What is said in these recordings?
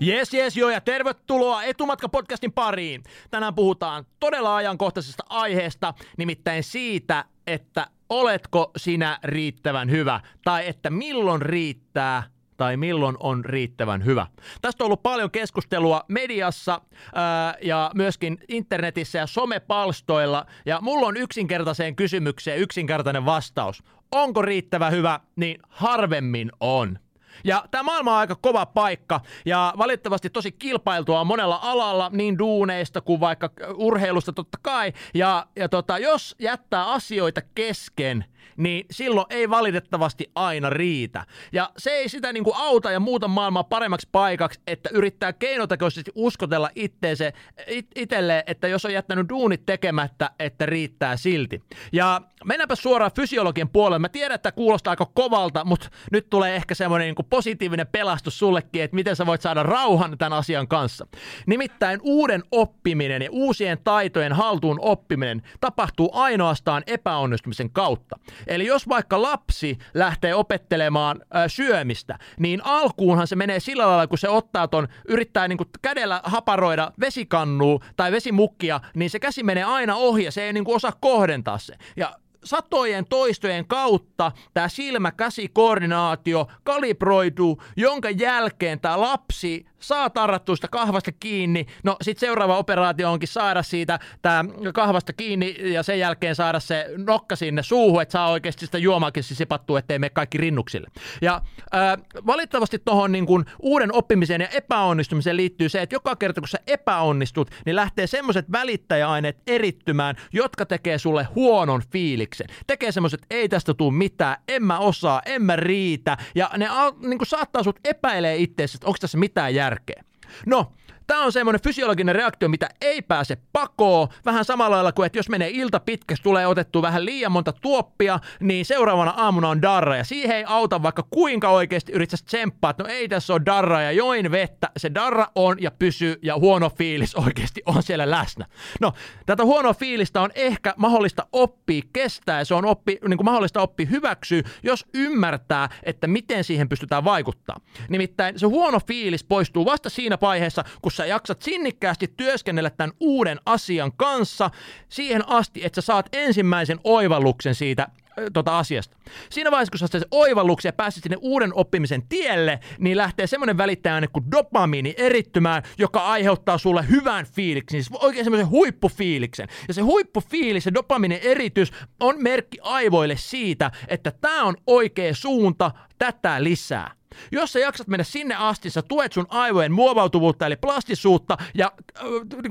Jes, jes, joo ja tervetuloa Etumatka-podcastin pariin. Tänään puhutaan todella ajankohtaisesta aiheesta, nimittäin siitä, että oletko sinä riittävän hyvä, tai että milloin riittää tai milloin on riittävän hyvä. Tästä on ollut paljon keskustelua mediassa ää, ja myöskin internetissä ja somepalstoilla, ja mulla on yksinkertaiseen kysymykseen yksinkertainen vastaus. Onko riittävä hyvä? Niin harvemmin on. Ja tämä maailma on aika kova paikka ja valitettavasti tosi kilpailtua monella alalla, niin duuneista kuin vaikka urheilusta totta kai. Ja, ja tota, jos jättää asioita kesken, niin silloin ei valitettavasti aina riitä. Ja se ei sitä niin kuin auta ja muuta maailmaa paremmaksi paikaksi, että yrittää keinotekoisesti uskotella itteensä, it, itselleen, että jos on jättänyt duunit tekemättä, että riittää silti. Ja mennäänpä suoraan fysiologian puolelle. Mä tiedän, että kuulostaa aika kovalta, mutta nyt tulee ehkä semmoinen niin positiivinen pelastus sullekin, että miten sä voit saada rauhan tämän asian kanssa. Nimittäin uuden oppiminen ja uusien taitojen haltuun oppiminen tapahtuu ainoastaan epäonnistumisen kautta. Eli jos vaikka lapsi lähtee opettelemaan ö, syömistä, niin alkuunhan se menee sillä lailla, kun se ottaa ton, yrittää niin kädellä haparoida vesikannua tai vesimukkia, niin se käsi menee aina ohi ja se ei niin osaa kohdentaa se. Ja satojen toistojen kautta tämä silmä-käsi-koordinaatio kalibroituu, jonka jälkeen tämä lapsi saa tarrattua sitä kahvasta kiinni. No sit seuraava operaatio onkin saada siitä tämä kahvasta kiinni ja sen jälkeen saada se nokka sinne suuhun, että saa oikeasti sitä juomaakin sipattua, ettei mene kaikki rinnuksille. Ja äh, valitettavasti tuohon niin kun uuden oppimiseen ja epäonnistumiseen liittyy se, että joka kerta kun sä epäonnistut, niin lähtee semmoiset välittäjäaineet erittymään, jotka tekee sulle huonon fiiliksen. Tekee semmoiset, ei tästä tule mitään, en mä osaa, en mä riitä. Ja ne niin saattaa sut epäilee itseäsi, että onko tässä mitään järkeä järkeä. No, Tämä on semmoinen fysiologinen reaktio, mitä ei pääse pakoon. Vähän samalla lailla kuin, että jos menee ilta pitkäksi, tulee otettu vähän liian monta tuoppia, niin seuraavana aamuna on darra. Ja siihen ei auta vaikka kuinka oikeasti yrittäisi tsemppaa, että no ei tässä ole darra ja join vettä. Se darra on ja pysyy ja huono fiilis oikeasti on siellä läsnä. No, tätä huonoa fiilistä on ehkä mahdollista oppia kestää ja se on oppi, niin kuin mahdollista oppia hyväksyä, jos ymmärtää, että miten siihen pystytään vaikuttaa. Nimittäin se huono fiilis poistuu vasta siinä vaiheessa, kun sä jaksat sinnikkäästi työskennellä tämän uuden asian kanssa siihen asti, että sä saat ensimmäisen oivalluksen siitä tota asiasta. Siinä vaiheessa, kun sä se oivalluksen ja pääset sinne uuden oppimisen tielle, niin lähtee semmoinen välittäjäaine kuin dopamiini erittymään, joka aiheuttaa sulle hyvän fiiliksen, siis oikein semmoisen huippufiiliksen. Ja se huippufiilis, se dopamiinin eritys on merkki aivoille siitä, että tämä on oikea suunta, tätä lisää. Jos sä jaksat mennä sinne asti, sä tuet sun aivojen muovautuvuutta eli plastisuutta ja äh,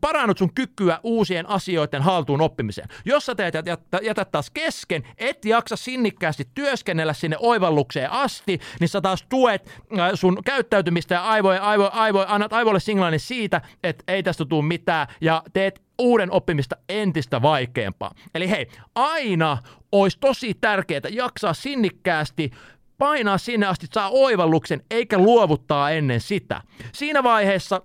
parannut sun kykyä uusien asioiden haltuun oppimiseen. Jos sä teet, jätät, jätät taas kesken, et jaksa sinnikkäästi työskennellä sinne oivallukseen asti, niin sä taas tuet äh, sun käyttäytymistä ja aivojen, aivo, aivo, annat aivoille signaalin siitä, että ei tästä tule mitään ja teet uuden oppimista entistä vaikeampaa. Eli hei, aina olisi tosi tärkeää jaksaa sinnikkäästi painaa sinne asti, saa oivalluksen, eikä luovuttaa ennen sitä. Siinä vaiheessa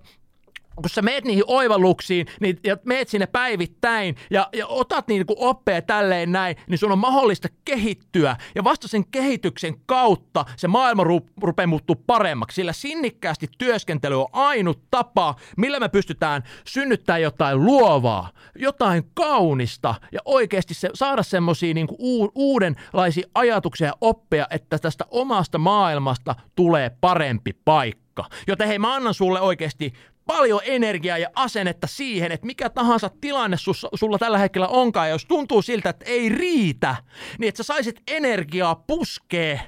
kun sä meet niihin oivalluksiin niin, ja meet sinne päivittäin ja, ja otat niin kuin oppeja tälleen näin, niin sun on mahdollista kehittyä. Ja vasta sen kehityksen kautta se maailma ru- rupeaa muuttua paremmaksi, sillä sinnikkäästi työskentely on ainut tapa, millä me pystytään synnyttämään jotain luovaa, jotain kaunista ja oikeasti se, saada semmoisia niin uudenlaisia ajatuksia ja oppeja, että tästä omasta maailmasta tulee parempi paikka. Joten hei, mä annan sulle oikeasti paljon energiaa ja asennetta siihen, että mikä tahansa tilanne sus, sulla tällä hetkellä onkaan, ja jos tuntuu siltä, että ei riitä, niin että sä saisit energiaa puskee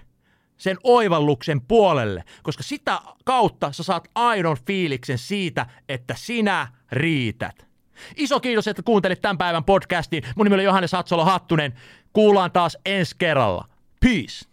sen oivalluksen puolelle, koska sitä kautta sä saat aidon fiiliksen siitä, että sinä riität. Iso kiitos, että kuuntelit tämän päivän podcastin. Mun nimi oli Johannes Hatsolo Hattunen. Kuullaan taas ensi kerralla. Peace.